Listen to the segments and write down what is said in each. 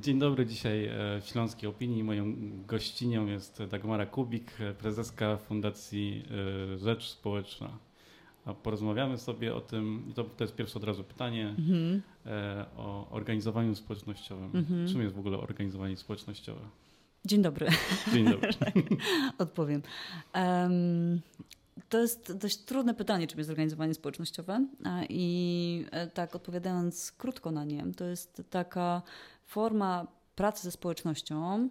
Dzień dobry, dzisiaj e, w Śląskiej Opinii. Moją gościnią jest Dagmara Kubik, prezeska Fundacji e, Rzecz Społeczna. A porozmawiamy sobie o tym, to, to jest pierwsze od razu pytanie, mhm. E, o organizowaniu społecznościowym. Mhm. Czym jest w ogóle organizowanie społecznościowe? Dzień dobry. Dzień dobry. Odpowiem. Um, to jest dość trudne pytanie, czym jest zorganizowanie społecznościowe. I tak odpowiadając krótko na nie, to jest taka forma pracy ze społecznością,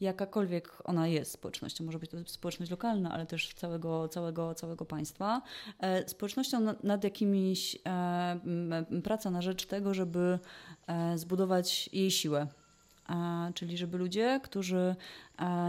jakakolwiek ona jest społecznością, może być to społeczność lokalna, ale też całego, całego, całego państwa, e, społecznością nad jakimiś, e, praca na rzecz tego, żeby e, zbudować jej siłę, czyli żeby ludzie, którzy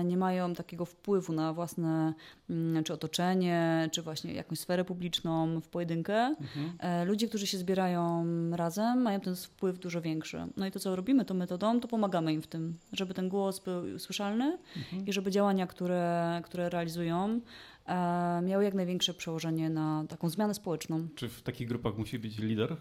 nie mają takiego wpływu na własne mm, czy otoczenie, czy właśnie jakąś sferę publiczną w pojedynkę, mhm. E, ludzie, którzy się zbierają razem, mają ten wpływ dużo większy. No i to, co robimy tą metodą, to pomagamy im w tym, żeby ten głos był słyszalny mhm. i żeby działania, które, które realizują, e, miały jak największe przełożenie na taką zmianę społeczną. Czy w takich grupach musi być lider?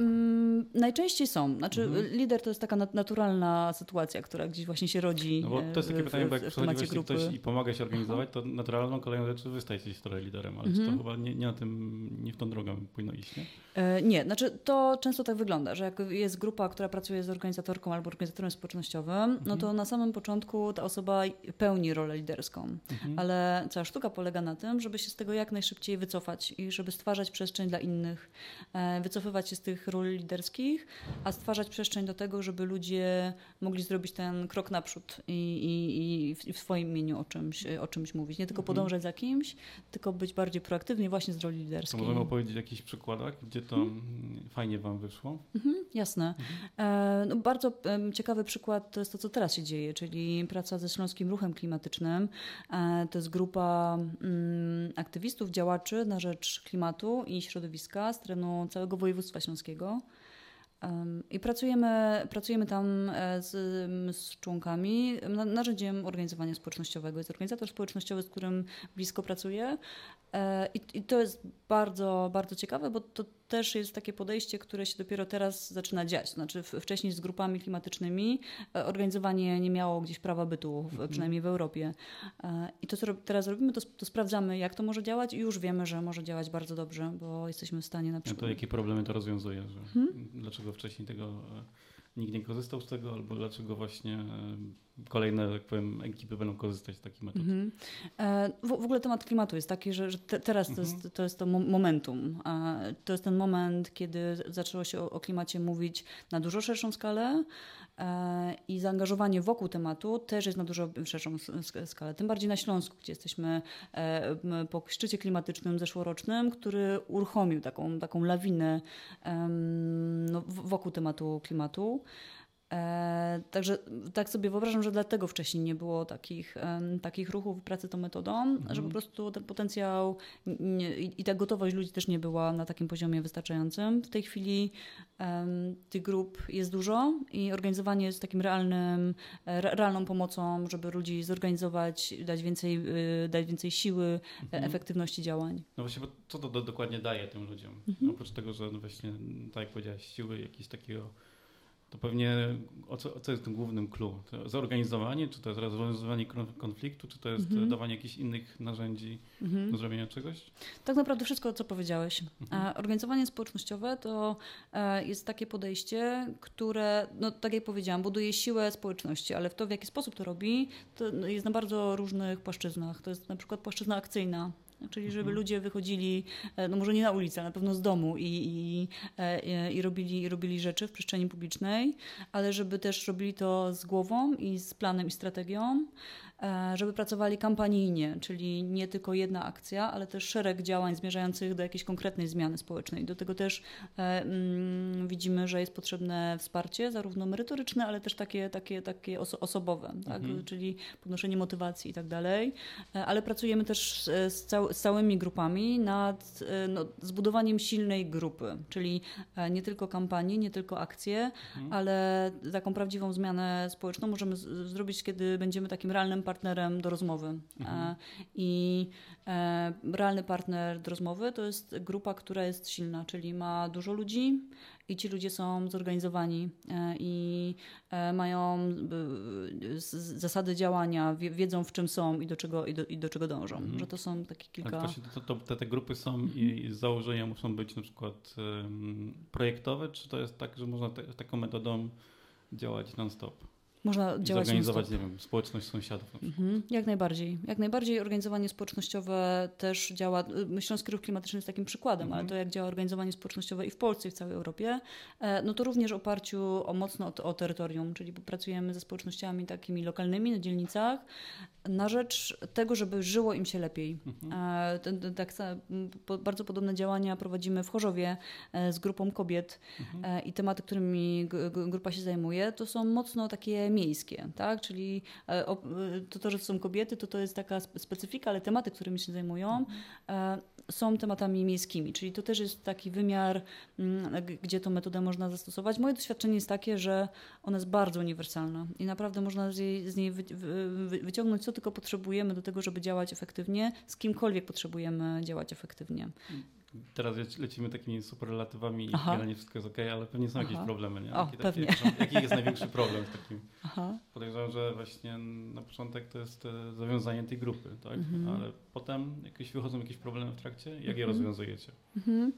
Mm, najczęściej są. Znaczy, mhm. lider to jest taka naturalna sytuacja, która gdzieś właśnie się rodzi. No bo to jest takie w, pytanie, bo jak przychodzi grupy. ktoś i pomaga się organizować, to naturalną kolejną rzeczą wy stajecie się trochę liderem, ale mhm. to chyba nie, nie, na tym, nie w tą drogę powinno iść, nie? E, nie, znaczy to często tak wygląda, że jak jest grupa, która pracuje z organizatorką albo organizatorem społecznościowym, mhm. no to na samym początku ta osoba pełni rolę liderską, mhm. ale cała sztuka polega na tym, żeby się z tego jak najszybciej wycofać i żeby stwarzać przestrzeń dla innych, e, wycofywać się z tych ról liderskich, a stwarzać przestrzeń do tego, żeby ludzie mogli zrobić ten krok naprzód i, i, i w swoim imieniu o czymś, o czymś mówić. Nie tylko mhm. podążać za kimś, tylko być bardziej proaktywni właśnie z roli liderskiej. To możemy opowiedzieć o jakichś przykładach, gdzie to hmm. fajnie Wam wyszło? Mhm, jasne. Mhm. E, no, bardzo ciekawy przykład to jest to, co teraz się dzieje, czyli praca ze Śląskim Ruchem Klimatycznym. E, to jest grupa mm, aktywistów, działaczy na rzecz klimatu i środowiska z terenu całego województwa śląskiego. I pracujemy, pracujemy tam e, z, z członkami. Narzędziem organizowania społecznościowego jest organizator społecznościowy, z którym blisko pracuję. E, I, I, to jest bardzo, bardzo ciekawe, bo to też jest takie podejście, które się dopiero teraz zaczyna dziać. Znaczy wcześniej z grupami klimatycznymi e, organizowanie nie miało gdzieś prawa bytu, w, mhm. przynajmniej w Europie. I to, co teraz robimy, to, to, sprawdzamy, jak to może działać i już wiemy, że może działać bardzo dobrze, bo jesteśmy w stanie na przykład... A to jakie problemy to rozwiązuje? Że hmm? Dlaczego wcześniej tego e, nikt nie korzystał z tego, albo dlaczego właśnie e, kolejne, tak powiem, ekipy będą korzystać z takich metod. Mm -hmm. w, w, ogóle temat klimatu jest taki, że, że te, teraz to, jest, mhm. to jest to momentum. To jest ten moment, kiedy zaczęło się o, o klimacie mówić na dużo szerszą skalę e, i zaangażowanie wokół tematu też jest na dużo szerszą skalę. Tym bardziej na Śląsku, gdzie jesteśmy po szczycie klimatycznym zeszłorocznym, który uruchomił taką, taką lawinę no, wokół tematu klimatu. E, także tak sobie wyobrażam, że dlatego wcześniej nie było takich, e, takich ruchów pracy tą metodą, mhm. że po prostu ten potencjał nie, i, i ta gotowość ludzi też nie była na takim poziomie wystarczającym. W tej chwili e, tych grup jest dużo i organizowanie jest takim realnym, e, realną pomocą, żeby ludzi zorganizować, dać więcej, e, dać więcej siły, mhm. efektywności działań. No właśnie, bo co to do, dokładnie daje tym ludziom? Mhm. Oprócz tego, że no właśnie, tak jak powiedziałaś, siły jakieś takiego to pewnie o co, co jest tym głównym clue? To zorganizowanie, czy to jest rozwiązywanie konfliktu, czy to jest mhm. dawanie jakichś innych narzędzi mhm. do zrobienia czegoś? Tak naprawdę wszystko, co powiedziałeś. Mhm. Organizowanie społecznościowe to e, jest takie podejście, które, no, tak jak powiedziałam, buduje siłę społeczności, ale w to, w jaki sposób to robi, to jest na bardzo różnych płaszczyznach. To jest na przykład płaszczyzna akcyjna, Czyli żeby ludzie wychodzili, e, no może nie na ulicę, na pewno z domu i, i, e, i, robili, robili rzeczy w przestrzeni publicznej, ale żeby też robili to z głową i z planem i strategią. E, żeby pracowali kampanijnie, czyli nie tylko jedna akcja, ale też szereg działań zmierzających do jakiejś konkretnej zmiany społecznej. Do tego też e, mm, widzimy, że jest potrzebne wsparcie, zarówno merytoryczne, ale też takie, takie, takie oso osobowe, tak? mhm. czyli podnoszenie motywacji i tak dalej. E, ale pracujemy też z, cał z całymi grupami nad no, zbudowaniem silnej grupy, czyli nie tylko kampanii, nie tylko akcje, mhm. ale taką prawdziwą zmianę społeczną możemy zrobić, kiedy będziemy takim realnym partnerem do rozmowy. Mhm. I realny partner do rozmowy to jest grupa, która jest silna, czyli ma dużo ludzi, i ci ludzie są zorganizowani e, i e, mają e, zasady działania, wiedzą w czym są i do czego, i do, i do czego dążą. Mhm. Że to są takie kilka... Tak, właśnie to, to, te, te grupy są i z założenia muszą być na przykład projektowe, czy to jest tak, że można te, taką metodą działać non-stop? Można działać Zorganizować, nie wiem, społeczność sąsiadów. Mhm, jak najbardziej. Jak najbardziej organizowanie społecznościowe też działa. Śląski Ruch Klimatyczny jest takim przykładem, mhm. ale to jak działa organizowanie społecznościowe i w Polsce, i w całej Europie, e, no to również w oparciu o mocno o, o terytorium, czyli pracujemy ze społecznościami takimi lokalnymi na dzielnicach na rzecz tego, żeby żyło im się lepiej. Mhm. E, tak, bardzo podobne działania prowadzimy w Chorzowie e, z grupą kobiet mhm. i tematy, którymi grupa się zajmuje, to są mocno takie miejskie, tak? Czyli e, to, to, że to są kobiety, to to jest taka specyfika, ale tematy, którymi się zajmują, mhm. są tematami miejskimi, czyli to też jest taki wymiar, gdzie tą metodę można zastosować. Moje doświadczenie jest takie, że ona jest bardzo uniwersalna i naprawdę można z, jej, z niej wy, wy, wyciągnąć, co tylko potrzebujemy do tego, żeby działać efektywnie, z kimkolwiek potrzebujemy działać efektywnie. Teraz lecimy takimi superlatywami i generalnie wszystko jest ok, ale pewnie są Aha. jakieś problemy. Nie? O, Jaki, pewnie. Takie, jaki jest największy problem w takim? Aha. Podejrzewam, że właśnie na początek to jest e, zawiązanie tej grupy, tak? Mhm. ale potem jakieś wychodzą jakieś problemy w trakcie. Jak je mhm. rozwiązujecie? Mhm.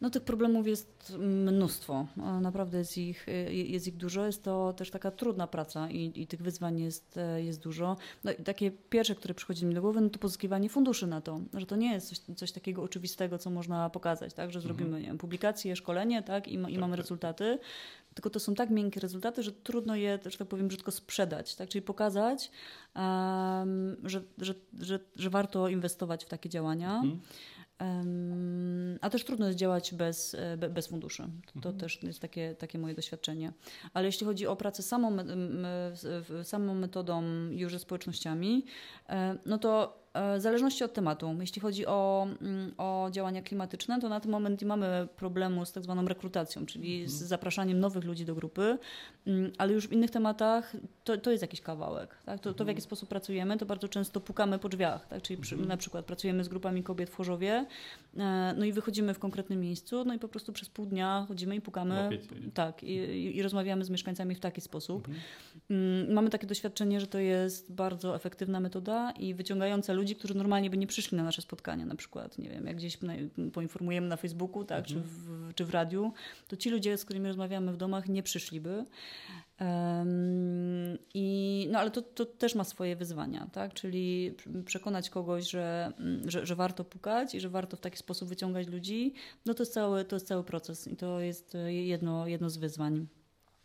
No tych problemów jest mnóstwo. Naprawdę jest ich, jest ich dużo. Jest to też taka trudna praca i, i tych wyzwań jest, jest dużo. No i takie pierwsze, które przychodzi mi do głowy, no to pozyskiwanie funduszy na to. Że to nie jest coś, coś takiego oczywistego, co można pokazać, tak? Że zrobimy mhm. nie wiem, publikację, szkolenie tak? I, i tak, mamy tak. rezultaty. Tylko to są tak miękkie rezultaty, że trudno je, że tak powiem, brzydko sprzedać. Tak? Czyli pokazać, um, że, że, że, że warto inwestować w takie działania. Mhm. A też trudno jest działać bez, e, bez funduszy. To mhm. też jest takie, takie moje doświadczenie. Ale jeśli chodzi o pracę samą, samą metodą już ze społecznościami, e, no to w zależności od tematu. Jeśli chodzi o, mm, o działania klimatyczne, to na ten moment nie mamy problemu z tak zwaną rekrutacją, czyli mhm. z zapraszaniem nowych ludzi do grupy, mm, ale już w innych tematach to, to jest jakiś kawałek. Tak? To, to w mhm. jaki sposób pracujemy, to bardzo często pukamy po drzwiach, tak? czyli przy, mhm. na przykład pracujemy z grupami kobiet w Chorzowie, e, no i wychodzimy w konkretnym miejscu, no i po prostu przez pół dnia chodzimy i pukamy, tak, i, i, rozmawiamy z mieszkańcami w taki sposób. Mhm. Mamy takie doświadczenie, że to jest bardzo efektywna metoda i wyciągająca ludzi, ludzi, którzy normalnie by nie przyszli na nasze spotkania, na przykład, nie wiem, jak gdzieś poinformujemy na Facebooku, tak, mhm. czy, w, czy w radiu, to ci ludzie, z którymi rozmawiamy w domach, nie przyszliby. Um, i, no ale to, to też ma swoje wyzwania, tak? czyli przekonać kogoś, że, że, że, warto pukać i że warto w taki sposób wyciągać ludzi, no to jest cały, to jest cały proces i to jest jedno, jedno z wyzwań.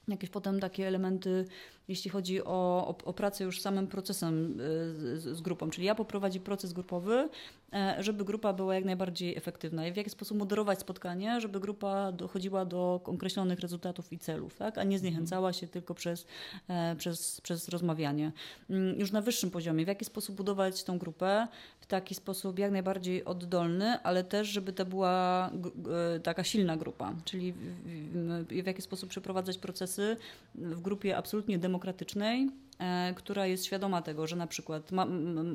Jakieś potem takie elementy jeśli chodzi o, o, o pracę już samym procesem y, z, z, grupą. Czyli ja poprowadzi proces grupowy, e, żeby grupa była jak najbardziej efektywna i w jaki sposób moderować spotkanie, żeby grupa dochodziła do określonych rezultatów i celów, tak? a nie zniechęcała się tylko przez, e, przez, przez rozmawianie. Mm, już na wyższym poziomie, w jaki sposób budować tą grupę w taki sposób jak najbardziej oddolny, ale też, żeby to była taka silna grupa, czyli w, w, w jaki sposób przeprowadzać procesy w grupie absolutnie demokratycznej, demokratycznej, e, która jest świadoma tego, że na przykład ma,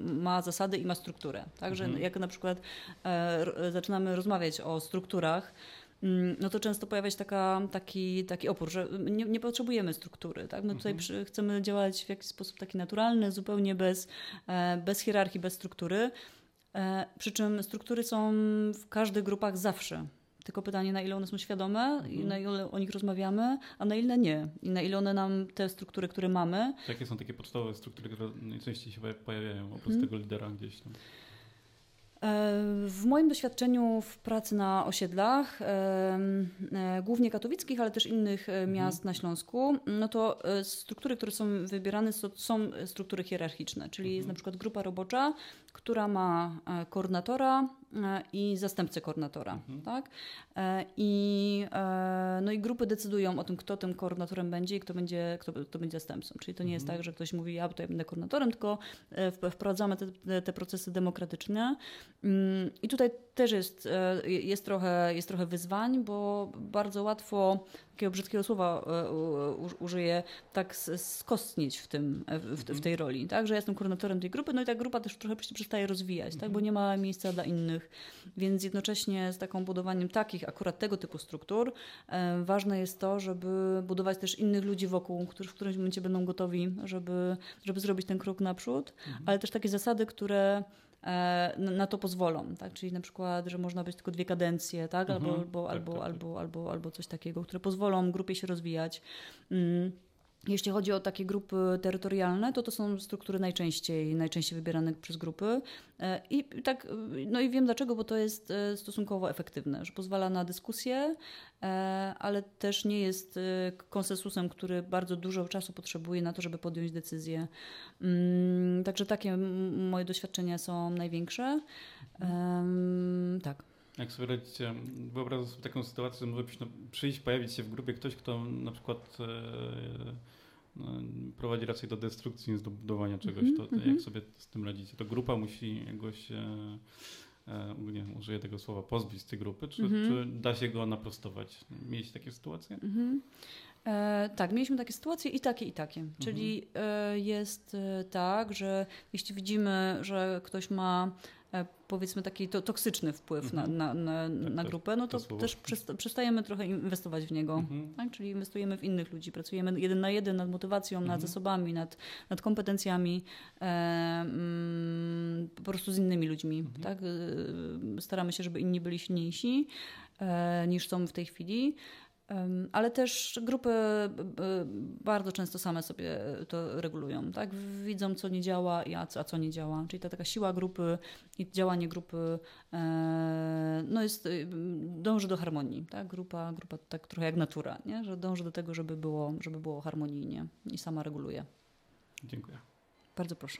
ma zasady i ma strukturę. Także mhm. jak na przykład e, zaczynamy rozmawiać o strukturach, mm, no to często pojawia się taka, taki, taki opór, że nie, nie potrzebujemy struktury. Tak? My tutaj mhm. przy, chcemy działać w jakiś sposób taki naturalny, zupełnie bez, e, bez hierarchii, bez struktury. Przy czym struktury są w każdych grupach zawsze. Tylko pytanie, na ile one są świadome mhm. i na ile o nich rozmawiamy, a na ile nie. I na ile one nam te struktury, które mamy. Jakie są takie podstawowe struktury, które najczęściej się pojawiają oprócz mhm. tego lidera gdzieś tam? E, w moim doświadczeniu w pracy na osiedlach, e, e, głównie katowickich, ale też innych mhm. miast na Śląsku, no to struktury, które są wybierane, są struktury hierarchiczne, czyli jest mhm. na przykład grupa robocza, która ma koordynatora, i zastępcę koordynatora. Mhm. Tak? I, no i grupy decydują o tym, kto tym koordynatorem będzie i kto będzie, kto, kto będzie zastępcą. Czyli to nie jest mhm. tak, że ktoś mówi, ja tutaj będę koordynatorem, tylko wprowadzamy te, te procesy demokratyczne. Mm, I tutaj też jest, jest, trochę, jest trochę wyzwań, bo bardzo łatwo takiego brzydkiego słowa użyję, tak skostnieć w, tym, w, w, tej roli, tak? że ja jestem koordynatorem tej grupy, no i ta grupa też trochę przestaje rozwijać, tak? bo nie ma miejsca dla innych, więc jednocześnie z taką budowaniem takich, akurat tego typu struktur, e, ważne jest to, żeby budować też innych ludzi wokół, którzy w którymś momencie będą gotowi, żeby, żeby zrobić ten krok naprzód, mhm. ale też takie zasady, które E, na to pozwolą, tak? Czyli na przykład, że można być tylko dwie kadencje, tak? Albo, mhm. albo, tak, albo, tak, tak. albo, albo, albo coś takiego, które pozwolą grupie się rozwijać. Jeśli chodzi o takie grupy terytorialne, to to są struktury najczęściej, najczęściej wybierane przez grupy. E, I tak, no i wiem dlaczego, bo to jest e, stosunkowo efektywne, że pozwala na dyskusję, e, ale też nie jest konsensusem, który bardzo dużo czasu potrzebuje na to, żeby podjąć decyzję. Mm, także takie moje doświadczenia są największe. Tak. Jak sobie radzicie, wyobrażam sobie taką sytuację, że może przyjść, pojawić się w grupie ktoś, kto na przykład prowadzi raczej do destrukcji niż do budowania czegoś. Mm -hmm. To, jak mhm. sobie z tym radzicie? To grupa musi jakoś, e, e, nie wiem, użyję tego słowa, pozbyć z tej grupy, czy, mm -hmm. czy da się go naprostować? Mieliście takie sytuacje? -hmm. E, tak, mieliśmy takie sytuacje i takie, i takie. Czyli e, jest e, tak, że jeśli widzimy, że ktoś ma powiedzmy taki to, toksyczny wpływ mhm. na, na, na, tak, na grupę, no to, to też przestajemy trochę inwestować w niego. Mhm. Tak? Czyli inwestujemy w innych ludzi, pracujemy jeden na jeden nad motywacją, mhm. nad zasobami, nad, nad kompetencjami, e, mm, po prostu z innymi ludźmi. Mhm. Tak? E, staramy się, żeby inni byli silniejsi e, niż są w tej chwili. Ale też grupy bardzo często same sobie to regulują. Tak? Widzą, co nie działa a co, a co nie działa. Czyli ta taka siła grupy i działanie grupy e, no jest, dąży do harmonii. Tak? Grupa, grupa tak trochę jak natura, nie? że dąży do tego, żeby było, żeby było harmonijnie i sama reguluje. Dziękuję. Bardzo proszę.